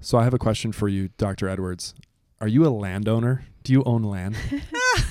So I have a question for you, Dr. Edwards. Are you a landowner? Do you own land?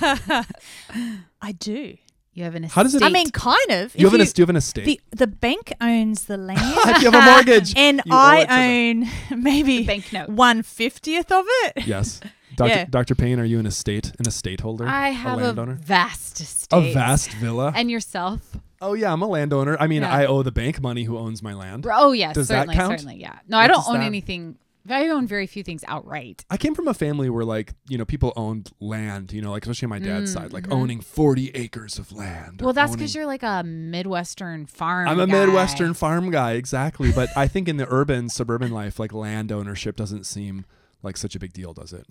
I do. You have an estate. How does it- I mean, kind of. You If have, an, do you have an estate? the, the bank owns the land. you have a mortgage. and You owe it to I own maybe banknote. one fiftieth of it. yes. Dr. Yeah. Dr. Payne, are you an estate, an estate holder? I have a, landowner? vast estate. a vast villa. And yourself? oh yeah, I'm a landowner. I mean, Yeah. I owe the bank money who owns my land. Oh yes, Does that certainly, count? certainly, yeah. No, What I don't does own that- anything. I own very few things outright. I came from a family where like, you know, people owned land, you know, like especially on my dad's side, like mhm. owning 40 acres of land. Well, that's owning- because you're like a midwestern farm. I'm a guy. Midwestern farm guy, exactly. But I think in the urban, suburban life, like land ownership doesn't seem like such a big deal, does it?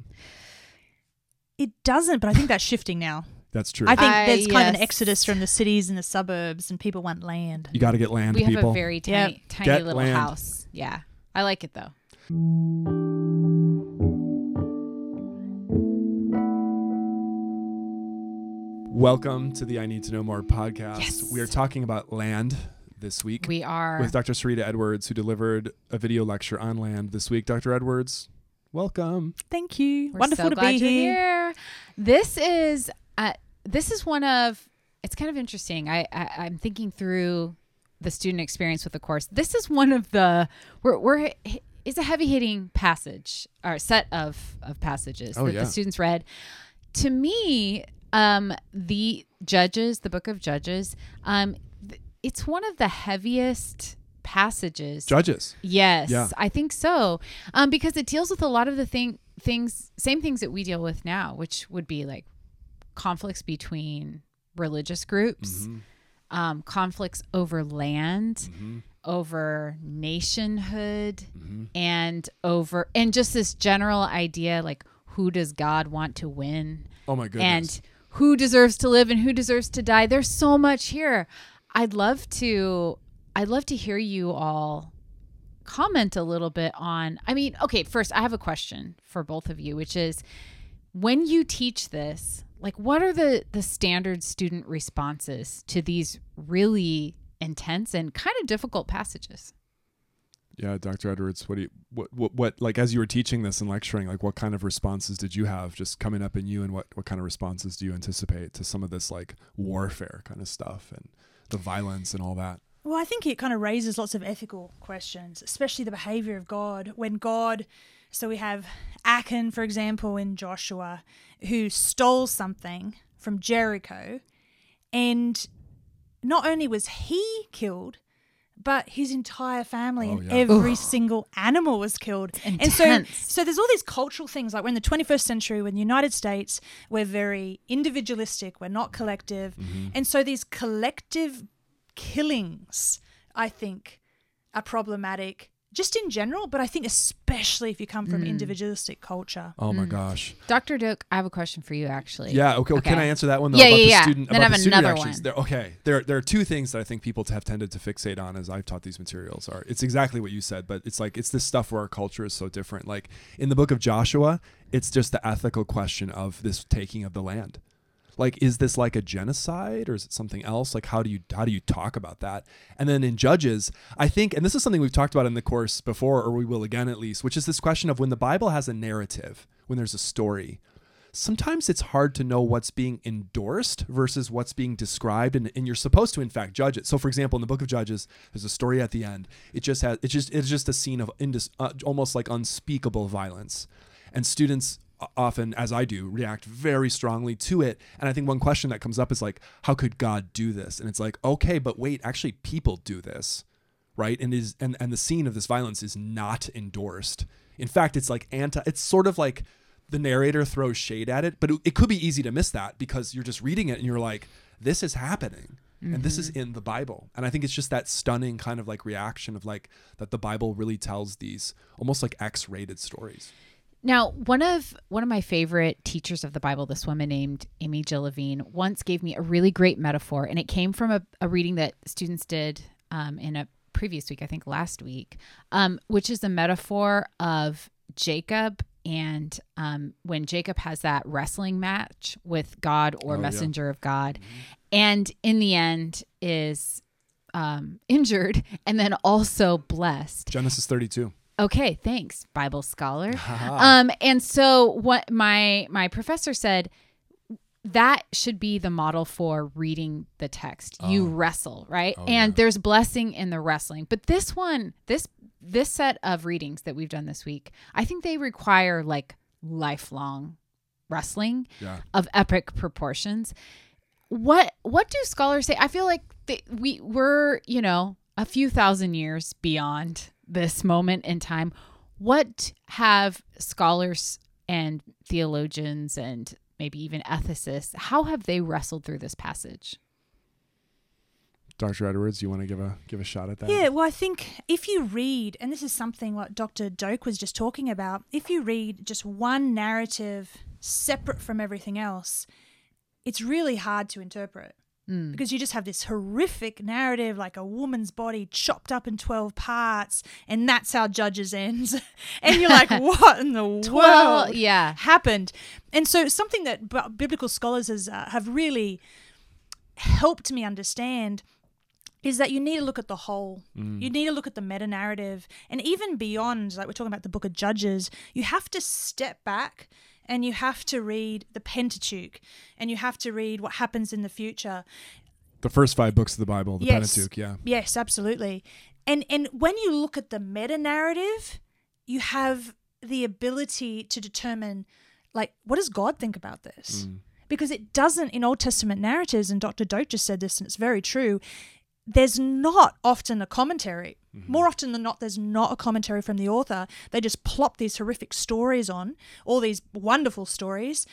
It doesn't, but I think that's shifting now. That's true. I think I- there's kind of an exodus from the cities and the suburbs, and people want land. you got to get land, We have a very Yep. tiny, tiny Get little land. house. Yeah, I like it though. Welcome to the I Need to Know More podcast. Yes. We are talking about land this week We are. with Dr. Sarita Edwards, who delivered a video lecture on land this week. Dr. Edwards, welcome. Thank you. We're Wonderful so to glad be you're here. here. This is uh, this is one of. It's kind of interesting. I, I I'm thinking through the student experience with the course. This is one of the we're we're is a heavy hitting passage or set of of passages Oh, that yeah. the students read. To me, um, the Judges, the Book of Judges, um, th- it's one of the heaviest passages Judges. Yes, Yeah. I think so. Um, because it deals with a lot of the thing things, same things that we deal with now, which would be like conflicts between religious groups, Mhm. um, conflicts over land, Mhm. Over nationhood, Mhm. and over and just this general idea like who does God want to win? Oh my goodness. and who deserves to live and who deserves to die. There's so much here. I'd love to I'd love to hear you all comment a little bit on I mean, okay, first I have a question for both of you, which is when you teach this, like what are the the standard student responses to these really intense and kind of difficult passages? Yeah, Dr. Edwards, what do you what, what what like as you were teaching this and lecturing, like what kind of responses did you have just coming up in you and what what kind of responses do you anticipate to some of this like warfare kind of stuff and the violence and all that? Well, I think it kind of raises lots of ethical questions, especially the behavior of God. When God, so we have Achan, for example, in Joshua, who stole something from Jericho, and not only was he killed, but his entire family Oh, and yeah. every single animal was killed. And so, intense. so there's all these cultural things like we're in the 21st century, we're in the United States, we're very individualistic, we're not collective. Mm-hmm. And so these collective killings, I think, are problematic just in general, but I think especially if you come from mm. individualistic culture. Oh my mm. gosh. Dr. Doak, I have a question for you actually. Yeah. Okay. well, Can I answer that one though? Yeah, about yeah, the yeah. student, Then about I have the student another one. There, okay. There, there are two things that I think people have tended to fixate on as I've taught these materials. Are it's exactly what you said, but it's like it's this stuff where our culture is so different. Like in the book of Joshua, it's just the ethical question of this taking of the land. Like, is this like a genocide or is it something else? Like, how do you how do you talk about that? And then in Judges, I think, and this is something we've talked about in the course before, or we will again at least, which is this question of when the Bible has a narrative, when there's a story, sometimes it's hard to know what's being endorsed versus what's being described and, and you're supposed to in fact judge it so for example in the book of judges there's a story at the end it just has it's just it's just a scene of indis, uh, almost like unspeakable violence and students often as i do react very strongly to it. And i think one question that comes up is like how could god do this? And it's like okay but wait actually people do this right? And is and, and the scene of this violence is not endorsed. In fact it's like anti it's sort of like the narrator throws shade at it but it, it could be easy to miss that because you're just reading it and you're like this is happening. And this is mm-hmm. in the bible. And i think it's just that stunning kind of like reaction of like that the bible really tells these almost like x-rated stories Now, one of one of my favorite teachers of the Bible, this woman named Amy Jill Levine, once gave me a really great metaphor, and it came from a, a reading that students did um, in a previous week, I think last week, um, which is the metaphor of Jacob and um, when Jacob has that wrestling match with God or Oh, yeah. messenger of God, and in the end is um, injured and then also blessed. genesis 32 Okay, thanks, Bible scholar. um, and so what my my professor said that should be the model for reading the text. You wrestle, right? Oh, and yeah. there's blessing in the wrestling. But this one, this this set of readings that we've done this week, I think they require like lifelong wrestling Yeah. of epic proportions. What what do scholars say? I feel like they, we we're you know a few thousand years beyond this moment in time. What have scholars and theologians and maybe even ethicists how have they wrestled through this passage? Dr. Edwards, you want to give a give a shot at that? Yeah, well, I think if you read, and this is something what Dr. Doak was just talking about, if you read just one narrative separate from everything else, it's really hard to interpret Mm. because you just have this horrific narrative like a woman's body chopped up in 12 parts, and that's how Judges ends. and you're like, what in the Well, world yeah. happened? And so, something that b- biblical scholars has, uh, have really helped me understand is that you need to look at the whole. You need to look at the meta narrative. And even beyond, like we're talking about the book of Judges, you have to step back and you have to read the Pentateuch and you have to read what happens in the future. The first five books of the Bible, the Yes. Pentateuch, yeah. Yes, absolutely. And and when you look at the meta narrative, you have the ability to determine like what does God think about this? Mm. Because it doesn't in Old Testament narratives, and Dr. Doak just said this, and it's very true. There's not often a commentary. More often than not, there's not a commentary from the author. They just plop these horrific stories on, all these wonderful stories.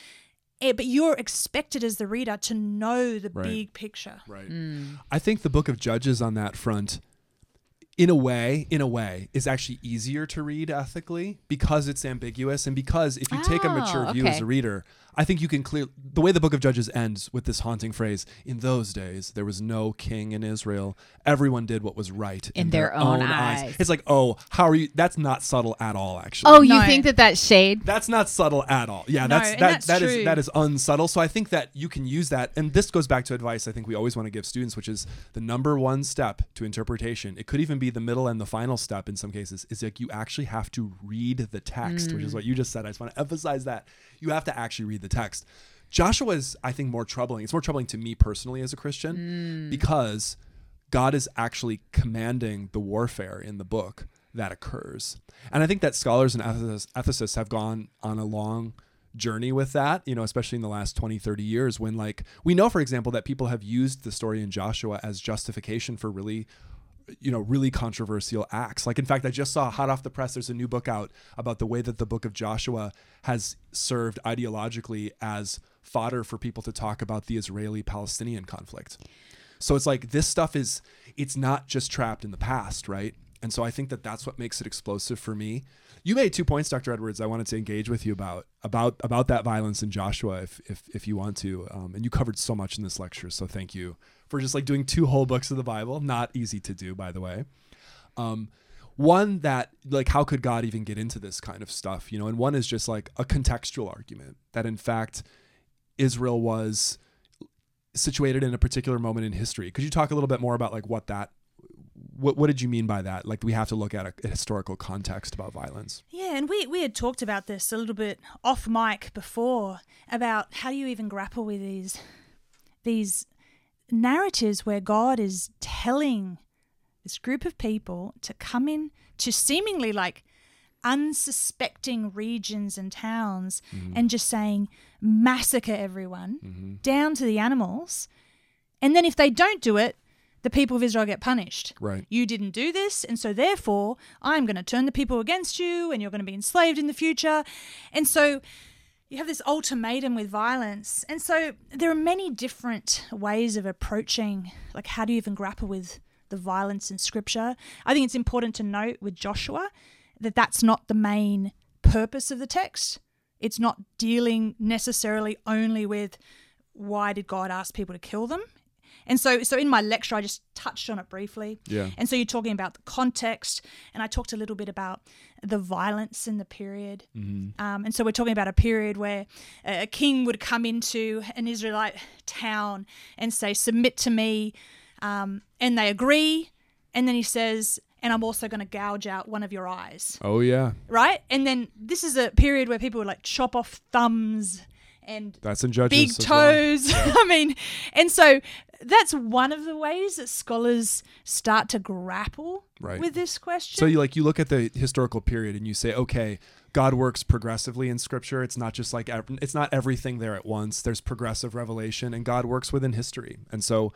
Eh, But you're expected as the reader to know the Right. big picture. Right. Mm. I think the book of Judges on that front, in a way, in a way, is actually easier to read ethically because it's ambiguous and because if you take a mature Oh, view as okay. a reader, I think you can clear the way the book of Judges ends with this haunting phrase, in those days there was no king in Israel. Everyone did what was right in, In their own eyes. It's like, "Oh, how are you that's not subtle at all actually." Oh, you No. think that that's shade? That's not subtle at all. Yeah, No, that's and that that's that is true. that is unsubtle. So I think that you can use that, and this goes back to advice I think we always want to give students, which is the number one step to interpretation. It could even be the middle and the final step in some cases. Is like you actually have to read the text, which is what mm. you just said. I just want to emphasize that you have to actually read the text. Joshua is, I think, more troubling. It's more troubling to me personally as a Christian mm. because God is actually commanding the warfare in the book that occurs. And I think that scholars and ethicists, ethicists have gone on a long journey with that, you know, especially in the last 20, 30 years when like we know for example that people have used the story in Joshua as justification for really you know really controversial acts. Like in fact i just saw hot off the press there's a new book out about the way that the book of joshua has served ideologically as fodder for people to talk about the israeli palestinian conflict. So it's like this stuff is it's not just trapped in the past right? And so i think that that's what makes it explosive for me. You made two points dr edwards i wanted to engage with you about about about that violence in joshua if if, if you want to um, and you covered so much in this lecture so thank you for just like doing two whole books of the bible. Not easy to do by the way. Um, one that like how could god even get into this kind of stuff you know? And one is just like a contextual argument that in fact israel was situated in a particular moment in history. Could you talk a little bit more about like what that what, what did you mean by that? Like we have to look at a, a historical context about violence. Yeah, and we, we had talked about this a little bit off mic before about how do you even grapple with these these narratives where God is telling this group of people to come in to seemingly like unsuspecting regions and towns mm-hmm. and just saying massacre everyone mm-hmm. down to the animals. And then if they don't do it, the people of Israel get punished. right You didn't do this, and so therefore I'm going to turn the people against you, and you're going to be enslaved in the future. And so you have this ultimatum with violence. And so there are many different ways of approaching, like, how do you even grapple with the violence in scripture? I think it's important to note with Joshua that that's not the main purpose of the text. It's not dealing necessarily only with why did God ask people to kill them? And so, so in my lecture, I just touched on it briefly. Yeah. And so you're talking about the context, and I talked a little bit about the violence in the period. Mm-hmm. Um, and so we're talking about a period where a a king would come into an Israelite town and say, "Submit to me," um, and they agree. And then he says, and I'm also going to gouge out one of your eyes, Oh yeah, right? And then this is a period where people would like chop off thumbs and that's in Judges. big as well. toes. I mean, and so that's one of the ways that scholars start to grapple Right. with this question. So you like you look at the historical period and you say, okay, God works progressively in Scripture. It's not just like it's not everything there at once. There's progressive revelation, and God works within history. And so,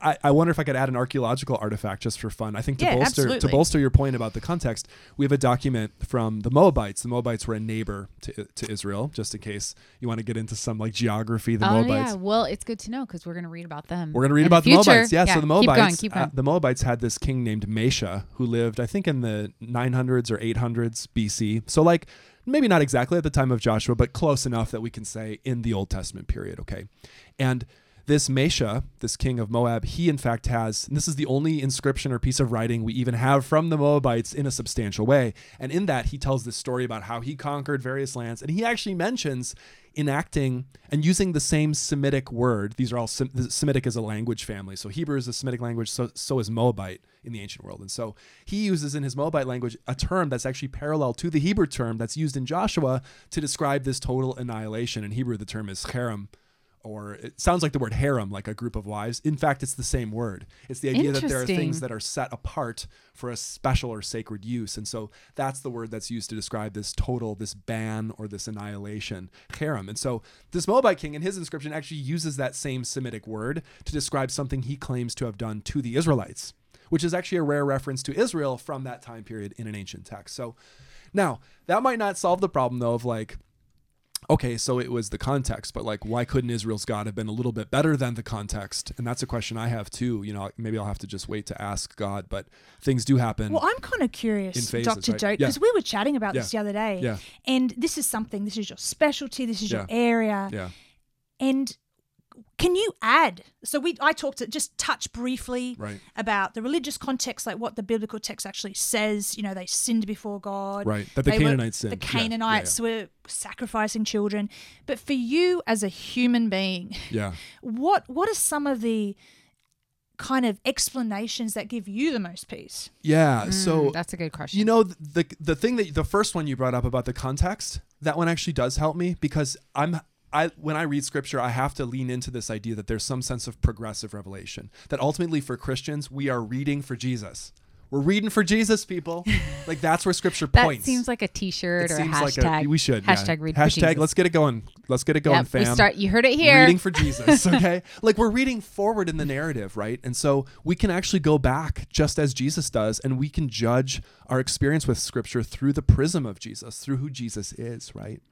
I, I wonder if I could add an archaeological artifact just for fun. I think to Yeah, bolster to bolster your point about the context, we have a document from the Moabites. The Moabites were a neighbor to, to Israel. Just in case you want to get into some like geography, the oh Moabites. yeah, well, it's good to know because we're going to read about them. We're going to read in about the, future. Moabites. Yeah, so the Moabites, Keep going. Keep uh, the Moabites had this king named Mesha who lived, I think, in the 900s or 800s BC. So, like, maybe not exactly at the time of Joshua, but close enough that we can say in the Old Testament period. Okay, and this Mesha, this king of Moab, he in fact has, and this is the only inscription or piece of writing we even have from the Moabites in a substantial way. And in that, he tells this story about how he conquered various lands. And he actually mentions enacting and using the same Semitic word. These are all Semitic is a language family. So Hebrew is a Semitic language, so, so is Moabite in the ancient world. And so he uses in his Moabite language a term that's actually parallel to the Hebrew term that's used in Joshua to describe this total annihilation. In Hebrew, the term is cherem or it sounds like the word harem, like a group of wives. In fact, it's the same word. It's the idea that there are things that are set apart for a special or sacred use. And so that's the word that's used to describe this total, this ban or this annihilation, harem. And so this Moabite king in his inscription actually uses that same Semitic word to describe something he claims to have done to the Israelites, which is actually a rare reference to Israel from that time period in an ancient text. So now that might not solve the problem though of like, okay, so it was the context, but like, why couldn't Israel's God have been a little bit better than the context? And that's a question I have too. You know, maybe I'll have to just wait to ask God, but things do happen. Well, I'm kind of curious, phases, Dr. right? Yeah. because we were chatting about this the other day. Yeah. And this is something, this is your specialty, this is your area. yeah. And can you add? So we, I talked to just touch briefly Right. about the religious context, like what the biblical text actually says. You know, they sinned before God. Right. That the They were- Canaanites sinned. The Yeah, yeah, yeah. Canaanites were sacrificing children. But for you as a human being, Yeah. what what are some of the kind of explanations that give you the most peace? Yeah. Mm, so that's a good question. You know the the thing that the first one you brought up about the context, that one actually does help me because I'm I when I read scripture, I have to lean into this idea that there's some sense of progressive revelation. That ultimately for Christians, we are reading for Jesus. We're reading for Jesus, people. like that's where scripture that points. seems like a T-shirt it or a hashtag. like a, we should yeah. hashtag read for hashtag. Jesus. Let's get it going. Let's get it going, Yep, fam. we start. You heard it here. Reading for Jesus, okay? like we're reading forward in the narrative, right? And so we can actually go back just as Jesus does, and we can judge our experience with Scripture through the prism of Jesus, through who Jesus is, right?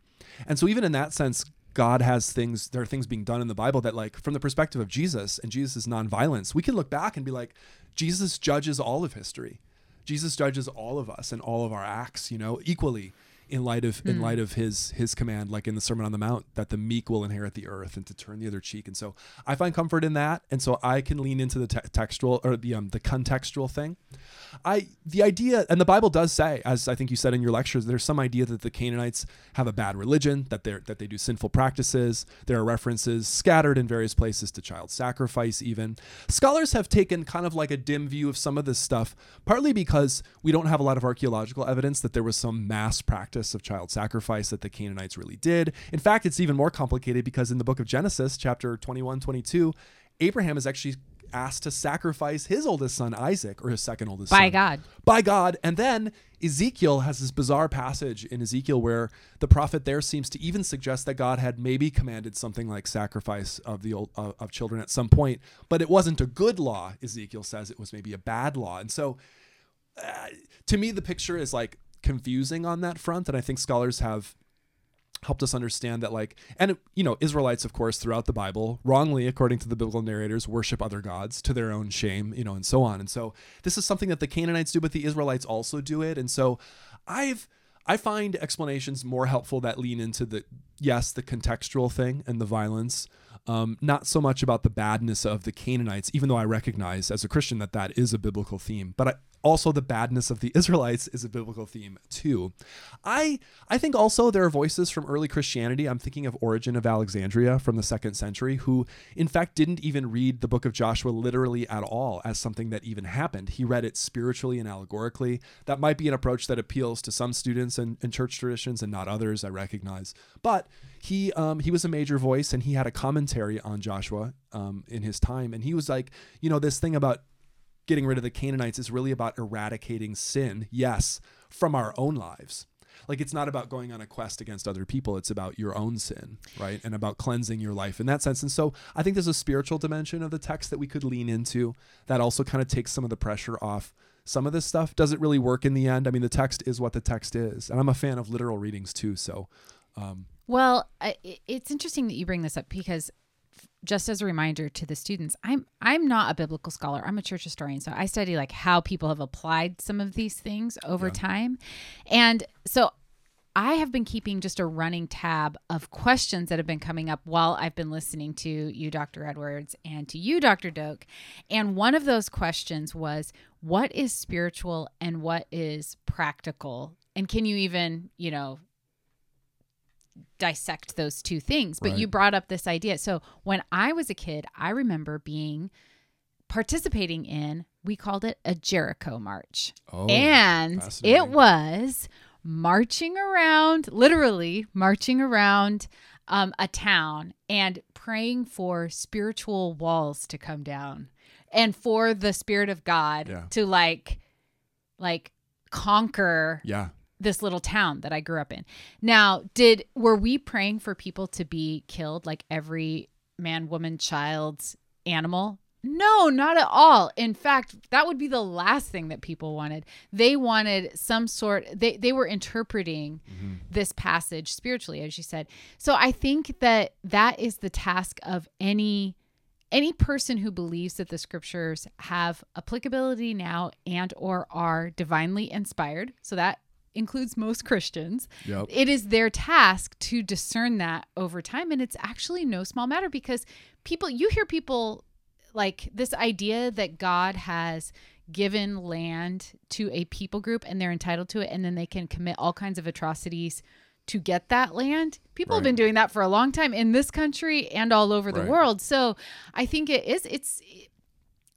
And so even in that sense, God has things, there are things being done in the Bible that, like, from the perspective of Jesus and Jesus' nonviolence, we can look back and be like, Jesus judges all of history. Jesus judges all of us and all of our acts, you know, equally in light of in light of his his command, like in the Sermon on the Mount, that the meek will inherit the earth and to turn the other cheek. And so I find comfort in that, and so I can lean into the te- textual or the um, the contextual thing. I the idea, and the Bible does say, as I think you said in your lectures, there's some idea that the Canaanites have a bad religion, that they that they do sinful practices. There are references scattered in various places to child sacrifice. Even scholars have taken kind of like a dim view of some of this stuff, partly because we don't have a lot of archaeological evidence that there was some mass practice of child sacrifice that the Canaanites really did. In fact, it's even more complicated because in the book of Genesis, chapter 21, 22, Abraham is actually asked to sacrifice his oldest son Isaac or his second oldest by son by God. by God. And then Ezekiel has this bizarre passage in Ezekiel where the prophet there seems to even suggest that God had maybe commanded something like sacrifice of the old uh, of children at some point, but it wasn't a good law. Ezekiel says it was maybe a bad law, and so uh, to me the picture is like confusing on that front, and I think scholars have helped us understand that like and you know israelites of course throughout the bible wrongly according to the biblical narrators worship other gods to their own shame you know and so on and so this is something that the canaanites do but the israelites also do it and so i've i find explanations more helpful that lean into the yes the contextual thing and the violence um, not so much about the badness of the Canaanites, even though I recognize as a Christian that that is a biblical theme. But I, also the badness of the Israelites is a biblical theme too. I I think also there are voices from early Christianity. I'm thinking of Origen of Alexandria from the second century, who in fact didn't even read the book of Joshua literally at all as something that even happened. He read it spiritually and allegorically. That might be an approach that appeals to some students and, and church traditions and not others. I recognize, but he um, he was a major voice and he had a commentary on Joshua um, in his time, and he was like, you know, this thing about getting rid of the Canaanites is really about eradicating sin, yes, from our own lives. Like it's not about going on a quest against other people, it's about your own sin, right? And about cleansing your life in that sense. And so I think there's a spiritual dimension of the text that we could lean into that also kind of takes some of the pressure off some of this stuff. Does it really work in the end? I mean, the text is what the text is. And I'm a fan of literal readings too. So, um, well, I, it's interesting that you bring this up because just as a reminder to the students, I'm I'm not a biblical scholar. I'm a church historian, so I study like how people have applied some of these things over yeah. time. And so I have been keeping just a running tab of questions that have been coming up while I've been listening to you, Dr. Edwards, and to you, Dr. Doak. And one of those questions was what is spiritual and what is practical? And can you even, you know, dissect those two things. But right. you brought up this idea. So when I was a kid, I remember being participating in, we called it a Jericho March. Oh, and it was marching around, literally marching around um, a town and praying for spiritual walls to come down and for the spirit of God yeah. to like, like conquer yeah this little town that I grew up in. Now, did were we praying for people to be killed like every man, woman, child, animal? No, not at all. In fact, that would be the last thing that people wanted. They wanted some sort they they were interpreting mm-hmm. this passage spiritually as you said. So I think that that is the task of any any person who believes that the scriptures have applicability now and or are divinely inspired. So that includes most Christians. Yep. It is their task to discern that over time. And it's actually no small matter because people, you hear people like this idea that God has given land to a people group and they're entitled to it and then they can commit all kinds of atrocities to get that land. People right. have been doing that for a long time in this country and all over the world. So I think it is it's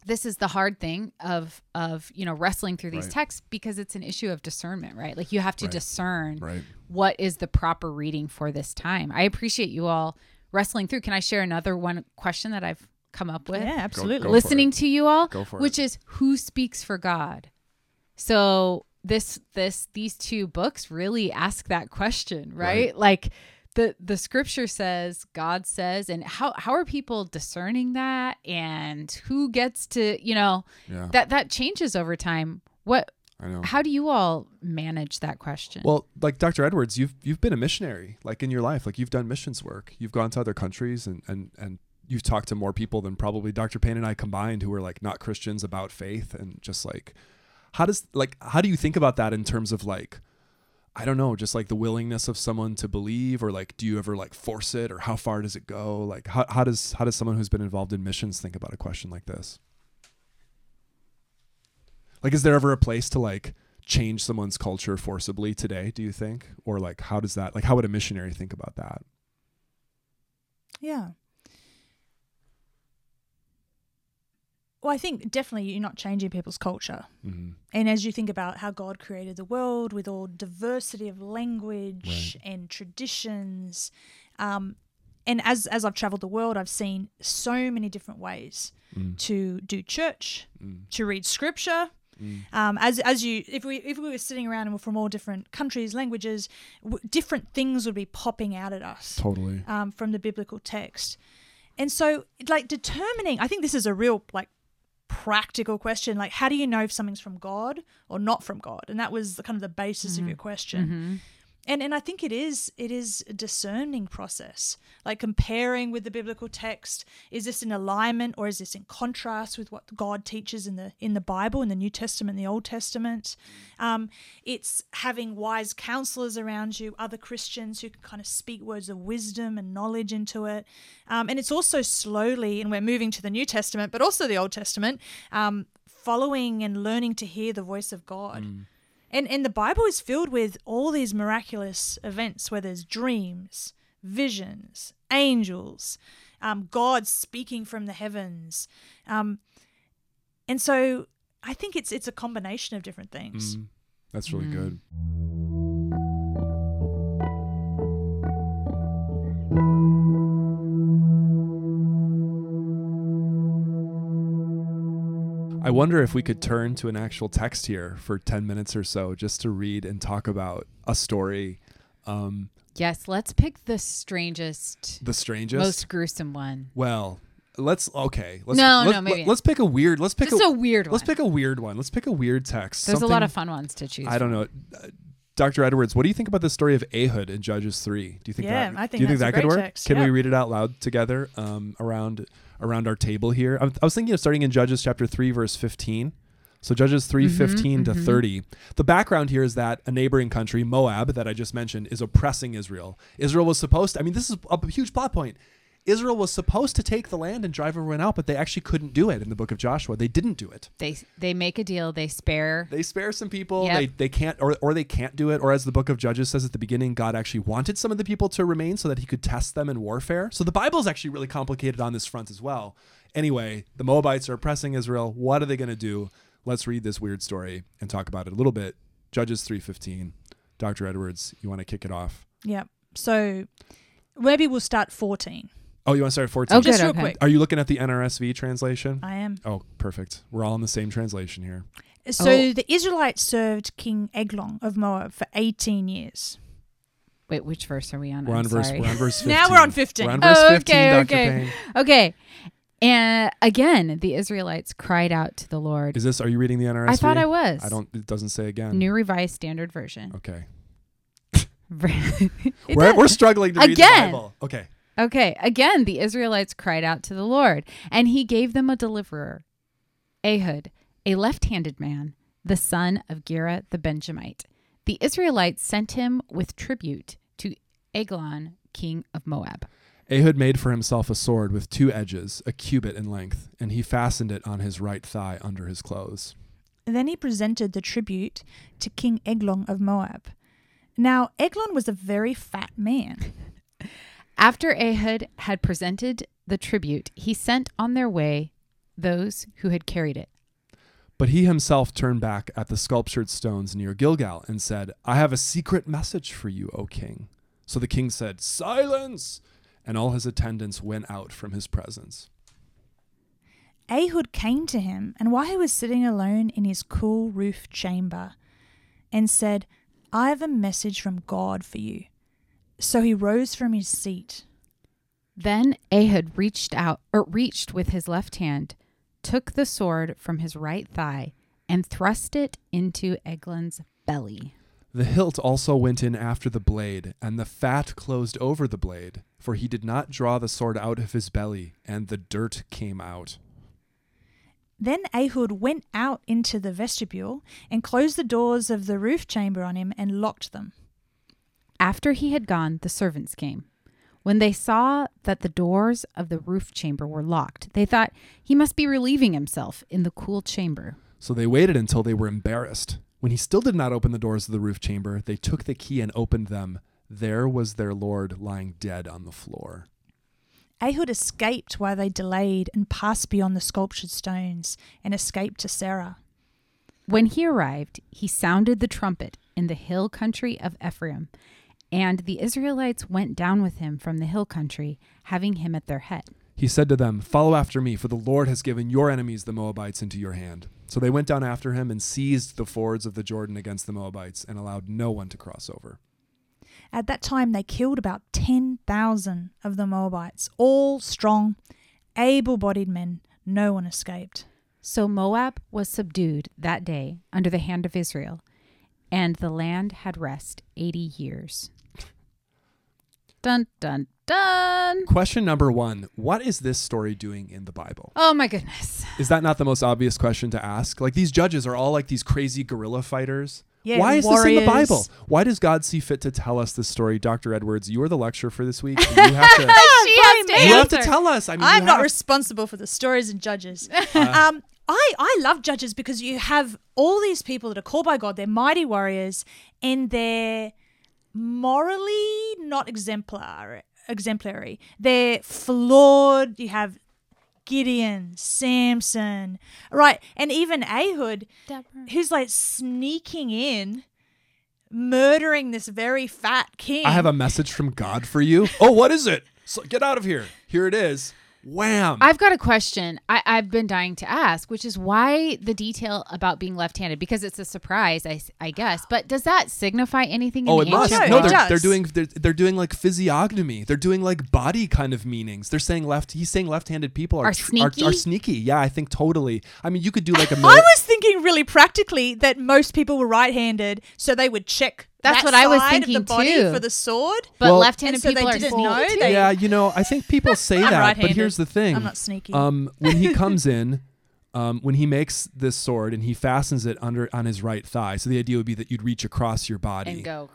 this is the hard thing of of you know wrestling through these right. texts because it's an issue of discernment right like you have to right. discern right. what is the proper reading for this time i appreciate you all wrestling through can i share another one question that i've come up with yeah absolutely go, go listening to you all which it. is who speaks for god so this this these two books really ask that question right. like the the scripture says god says and how how are people discerning that and who gets to you know yeah. that that changes over time what I know. How do you all manage that question? Well, like Dr. Edwards, you've you've been a missionary, like in your life, like you've done missions work. You've gone to other countries and and and you've talked to more people than probably Dr. Payne and I combined who are like not Christians about faith and just like how does like how do you think about that in terms of like I don't know, just like the willingness of someone to believe or like do you ever like force it or how far does it go? Like how, how does how does someone who's been involved in missions think about a question like this? Like is there ever a place to like change someone's culture forcibly today, do you think? Or like how does that like how would a missionary think about that? Yeah. Well, I think definitely you're not changing people's culture. Mm-hmm. And as you think about how God created the world with all diversity of language right. and traditions, um, and as as I've traveled the world, I've seen so many different ways mm. to do church, mm. to read scripture. Mm. Um, as as you, if we if we were sitting around and we're from all different countries, languages, w- different things would be popping out at us. Totally. Um, from the biblical text, and so like determining, I think this is a real like practical question like how do you know if something's from god or not from god? And that was the kind of the basis mm-hmm. of your question. Mm-hmm and and I think it is it is a discerning process, like comparing with the biblical text. Is this in alignment or is this in contrast with what God teaches in the in the Bible, in the New Testament, the Old Testament? Um, it's having wise counselors around you, other Christians who can kind of speak words of wisdom and knowledge into it. Um, and it's also slowly, and we're moving to the New Testament, but also the Old Testament. Um, following and learning to hear the voice of God. Mm. And and the Bible is filled with all these miraculous events where there's dreams, visions, angels, um, God speaking from the heavens, um, and so I think it's it's a combination of different things. Mm. That's really Mm. good. Wonder if we could turn to an actual text here for 10 minutes or so just to read and talk about a story. Um, Yes, let's pick the strangest, the strangest. most gruesome one. well, let's okay. Let's, No, let's, no, maybe. Let's pick a weird. Let's pick Just a, a weird one. Let's pick a weird one. Let's pick a weird text. There's a lot of fun ones to choose. I don't know. Uh, Dr. Edwards, what do you think about the story of Ehud in Judges 3? Do you think Yeah, that I think do you think that's a that could work? text, Can we read it out loud together um, around around our table here? I, I was thinking of starting in Judges chapter 3 verse 15. So Judges 3 Mhm, 15 to mhm. 30. The background here is that a neighboring country, Moab, that I just mentioned, is oppressing Israel. Israel was supposed to, I mean, this is a huge plot point. Israel was supposed to take the land and drive everyone out, but they actually couldn't do it in the book of Joshua. They didn't do it. They they make a deal. They spare. They spare some people. Yep. They they can't or or they can't do it. Or as the book of Judges says at the beginning, God actually wanted some of the people to remain so that he could test them in warfare. So the Bible is actually really complicated on this front as well. Anyway, the Moabites are oppressing Israel. What are they going to do? Let's read this weird story and talk about it a little bit. Judges 3:15. Dr. Edwards, you want to kick it off? Yeah. So maybe we'll start 14. Oh, you want to start at 14? Oh, Just good, real okay. quick. Are you looking at the NRSV translation? I am. Oh, perfect. We're all in the same translation here. So Oh. the Israelites served King Eglon of Moab for 18 years. Wait, which verse are we on? We're I'm on verse sorry. we're on verse 15. Now we're on 15. We're on verse Oh, 15, okay, Dr. okay. Payne. Okay. And again, the Israelites cried out to the Lord. Is this? Are you reading the NRSV? I thought I was. I don't. It doesn't say again. New Revised Standard Version. Okay. It We're, we're struggling to read the Again. Bible. Okay. Okay, again, the Israelites cried out to the Lord, and he gave them a deliverer, Ehud, a left handed man, the son of Gera the Benjamite. The Israelites sent him with tribute to Eglon, king of Moab. Ehud made for himself a sword with two edges, a cubit in length, and he fastened it on his right thigh under his clothes. Then he presented the tribute to King Eglon of Moab. Now, Eglon was a very fat man. After Ehud had presented the tribute, he sent on their way those who had carried it. But he himself turned back at the sculptured stones near Gilgal and said, I have a secret message for you, O king. So the king said, Silence! And all his attendants went out from his presence. Ehud came to him, and while he was sitting alone in his cool roof chamber, and said, I have a message from God for you. So he rose from his seat. Then Ehud reached out or reached with his left hand, took the sword from his right thigh, and thrust it into Eglon's belly. The hilt also went in after the blade, and the fat closed over the blade, for he did not draw the sword out of his belly, and the dirt came out. Then Ehud went out into the vestibule and closed the doors of the roof chamber on him and locked them. After he had gone, the servants came. When they saw that the doors of the roof chamber were locked, they thought he must be relieving himself in the cool chamber. So they waited until they were embarrassed. When he still did not open the doors of the roof chamber, they took the key and opened them. There was their lord lying dead on the floor. Ehud escaped while they delayed and passed beyond the sculptured stones and escaped to Seirah. When he arrived, he sounded the trumpet in the hill country of Ephraim, and the Israelites went down with him from the hill country, having him at their head. He said to them, Follow after me, for the Lord has given your enemies, the Moabites, into your hand. So they went down after him and seized the fords of the Jordan against the Moabites and allowed no one to cross over. At that time, they killed about 10,000 of the Moabites, all strong, able bodied men. No one escaped. So Moab was subdued that day under the hand of Israel, and the land had rest 80 years. Dun, dun, dun. Question number one What is this story doing in the Bible? Oh my goodness. Is that not the most obvious question to ask? Like these judges are all like these crazy guerrilla fighters. Yeah, Why is this in the. Bible? Why does God see fit to tell us this story? Dr. Edwards, you are the lecturer for this week. You have to, she has to you have to tell us. I mean, I'm not have- responsible for the stories and judges. Uh, um, I I love judges because you have all these people that are called by God. They're mighty warriors, and they're morally not exemplar exemplary. They're flawed. You have Gideon, Samson, right, and even Ehud, who's like sneaking in, murdering this very fat king. I have a message from God for you. Oh, what is it? So get out of here. Here it is. Wham. I've got a question I, I've been dying to ask, which is why the detail about being left-handed? Because it's a surprise, I, I guess. But does that signify anything? Oh, in it the must. ancient No, it they're, does. they're doing they're, they're doing like physiognomy. They're doing like body kind of meanings. They're saying left. He's saying left-handed people are Are tr- sneaky? Are, are sneaky. Yeah, I think totally. I mean, you could do like a. I mili- was thinking really practically that most people were right-handed, so they would check. That's that what I was side thinking of the body too. for the sword. But Well- left-handed And so they people are didn't sneaky know they- yeah, you know, I think people say that, but right-handed. here's the thing. I'm not sneaky. Um, when he comes in, um, when he makes this sword and he fastens it under on his right thigh, so the idea would be that you'd reach across your body and go.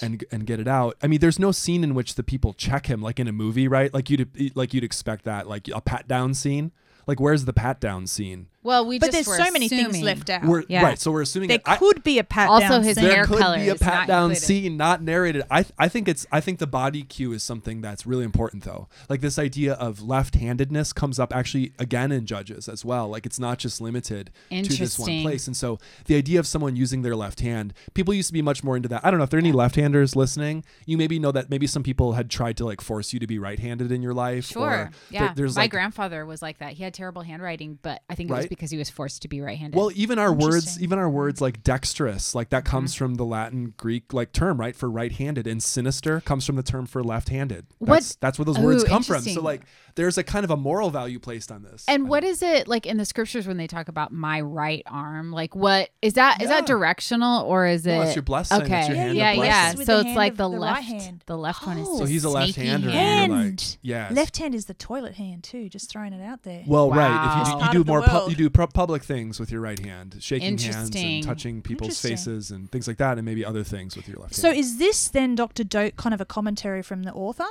and and get it out. I mean, there's no scene in which the people check him like in a movie, right? Like you'd like you'd expect that, like a pat down scene. Like where's the pat down scene? Well, we but just there's were so many things left out. We're, Yeah. Right, so we're assuming there that I- could be a pat Also down his scene. there hair could color be a pat not down included. scene not narrated. I I think it's I think the body cue is something that's really important though. Like this idea of left-handedness comes up actually again in Judges as well. Like it's not just limited to this one place. And so the idea of someone using their left hand, people used to be much more into that. I don't know if there are any left-handers listening. You maybe know that maybe some people had tried to like force you to be right-handed in your life. Sure. or there- Yeah. there's My like grandfather was like that. He had terrible handwriting, but I think it was Right? Because he was forced to be right-handed. Well, even our words, even our words like dexterous, like that comes Mm-hmm. from the Latin Greek like term, right, for right-handed, and sinister comes from the term for left-handed. What- That's that's where those words Ooh, come from. So like, there's a kind of a moral value placed on this. and what is it like in the scriptures when they talk about my right arm? Like, what is that? Is that Yeah. directional or is it? No, it's your blessing. It's Okay. your hand of yeah, yeah. So it's like of the, the right left. hand. The left one is. Oh. So he's a left-hander. hand. like, And yes. Left hand is the toilet hand too. Just throwing it out there. Well, right. If you do, you do more, pu- you do pu- public things with your right hand, shaking hands Interesting. and touching people's Interesting. faces and things like that, and maybe other things with your left hand. So hand. is this then, Doctor Doak, kind of a commentary from the author?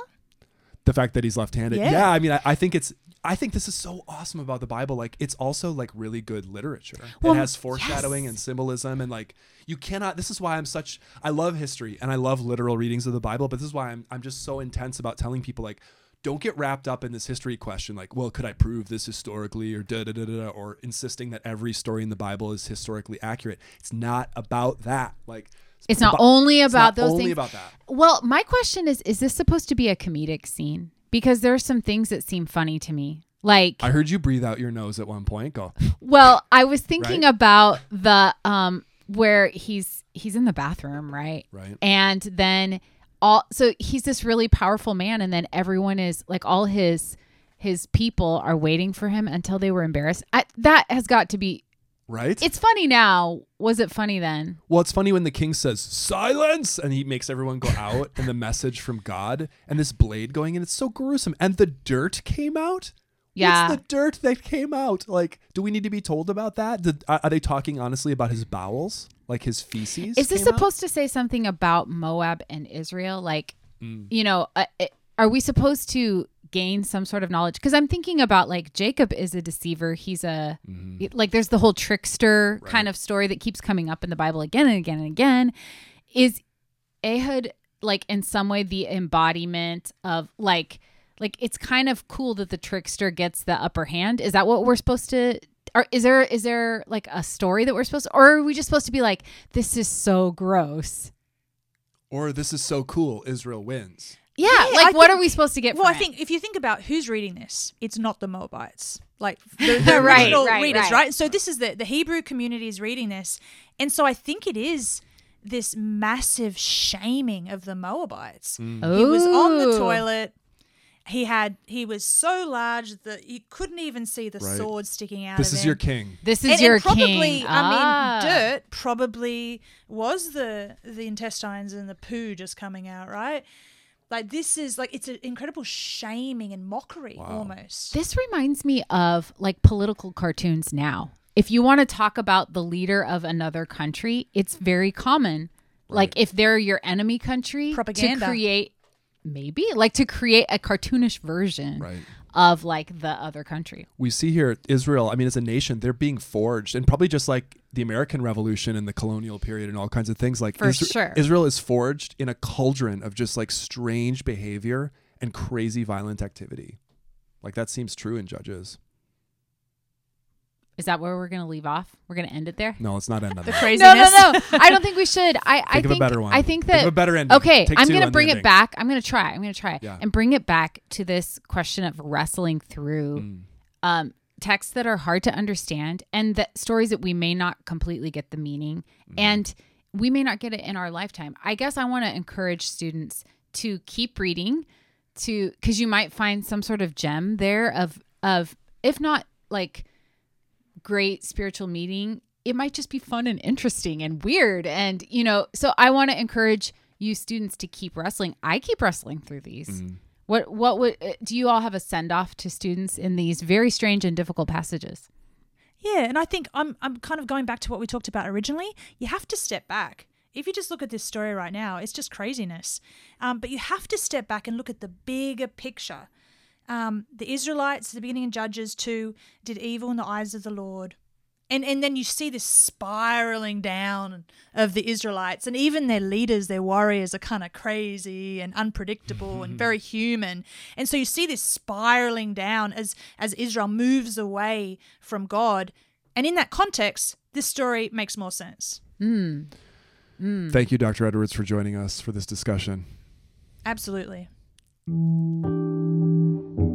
the fact that he's left-handed. Yeah. Yeah, I mean, I, I think it's. I think this is so awesome about the Bible. Like, it's also like really good literature. Well, it has foreshadowing yes. and symbolism, and like you cannot. This is why I'm such. I love history and I love literal readings of the Bible, but this is why I'm. I'm just so intense about telling people like. Don't get wrapped up in this history question, like, well, could I prove this historically, or da da da da, or insisting that every story in the Bible is historically accurate. It's not about that. Like, It's not only about those only things. about that. Well, my question is: Is this supposed to be a comedic scene? Because there are some things that seem funny to me. Like, I heard you breathe out your nose at one point. Go. well, I was thinking Right? about the um where he's he's in the bathroom, right? Right. And then all so he's this really powerful man and then everyone is like all his his people are waiting for him until they were embarrassed. I, that has got to be Right. it's funny now. Was it funny then? Well, it's funny when the king says silence and he makes everyone go out and the message from God and this blade going in. It's so gruesome. And the dirt came out. Yeah. It's the dirt that came out. Like, do we need to be told about that? Did, are are they talking honestly about his bowels? Like his feces? Is this came out? supposed to say something about Moab and Israel? Like, Mm. you know, uh, it- are we supposed to gain some sort of knowledge? Because I'm thinking about like Jacob is a deceiver. He's a Mm-hmm. like there's the whole trickster kind of story that keeps coming up in the Bible again and again and again. Is Ehud like in some way the embodiment of like like it's kind of cool that the trickster gets the upper hand. Is that what we're supposed to? Or is there is there like a story that we're supposed to, or are we just supposed to be like this is so gross? Or this is so cool. Israel wins. Yeah, Yeah, like I what think- are we supposed to get? Well, from I it? think if you think about who's reading this, it's not the Moabites, like the, the Right, original right, readers, right. right. So this is the the Hebrew community is reading this, and so I think it is this massive shaming of the Moabites. He was on the toilet. He had he was so large that you couldn't even see the Right. sword sticking out. This of is him. your king. This is and, your and probably, king. I mean, Ah. dirt probably was the the intestines and the poo just coming out, right? Like this is like it's an incredible shaming and mockery almost. This reminds me of like political cartoons now. If you want to talk about the leader of another country, it's very common. Like if they're your enemy country, Propaganda. to create maybe like to create a cartoonish version Right. of like the other country. we see here Israel, I mean, as a nation, they're being forged, and probably just like the American Revolution and the colonial period and all kinds of things. Like For sure. Israel is forged in a cauldron of just like strange behavior and crazy violent activity. Like that seems true in Judges. Is that where we're going to leave off? We're going to end it there? No, let's not end on The that. craziness. No, no, no. I don't think we should. I, I Think of a better one. I think Think that of a better ending. Okay, Take I'm gonna bring it ending. back. I'm gonna try. I'm gonna try Yeah. and bring it back to this question of wrestling through Mm. um, texts that are hard to understand and that stories that we may not completely get the meaning Mm. and we may not get it in our lifetime. I guess I want to encourage students to keep reading to because you might find some sort of gem there of of if not like great spiritual meeting it might just be fun and interesting and weird and you know so i want to encourage you students to keep wrestling i keep wrestling through these Mm. what what would uh, do you all have a send off to students in these very strange and difficult passages Yeah, and I think I'm I'm kind of going back to what we talked about originally. You have to step back. If you just look at this story right now, it's just craziness. Um, but you have to step back and look at the bigger picture. Um, the Israelites, at the beginning in Judges 2, did evil in the eyes of the Lord. And, and then you see this spiraling down of the Israelites, and even their leaders, their warriors, are kind of crazy and unpredictable and very human. And so you see this spiraling down as as Israel moves away from God. And in that context, this story makes more sense. mm. Mm. Thank you, Dr. Edwards, for joining us for this discussion. Absolutely thank you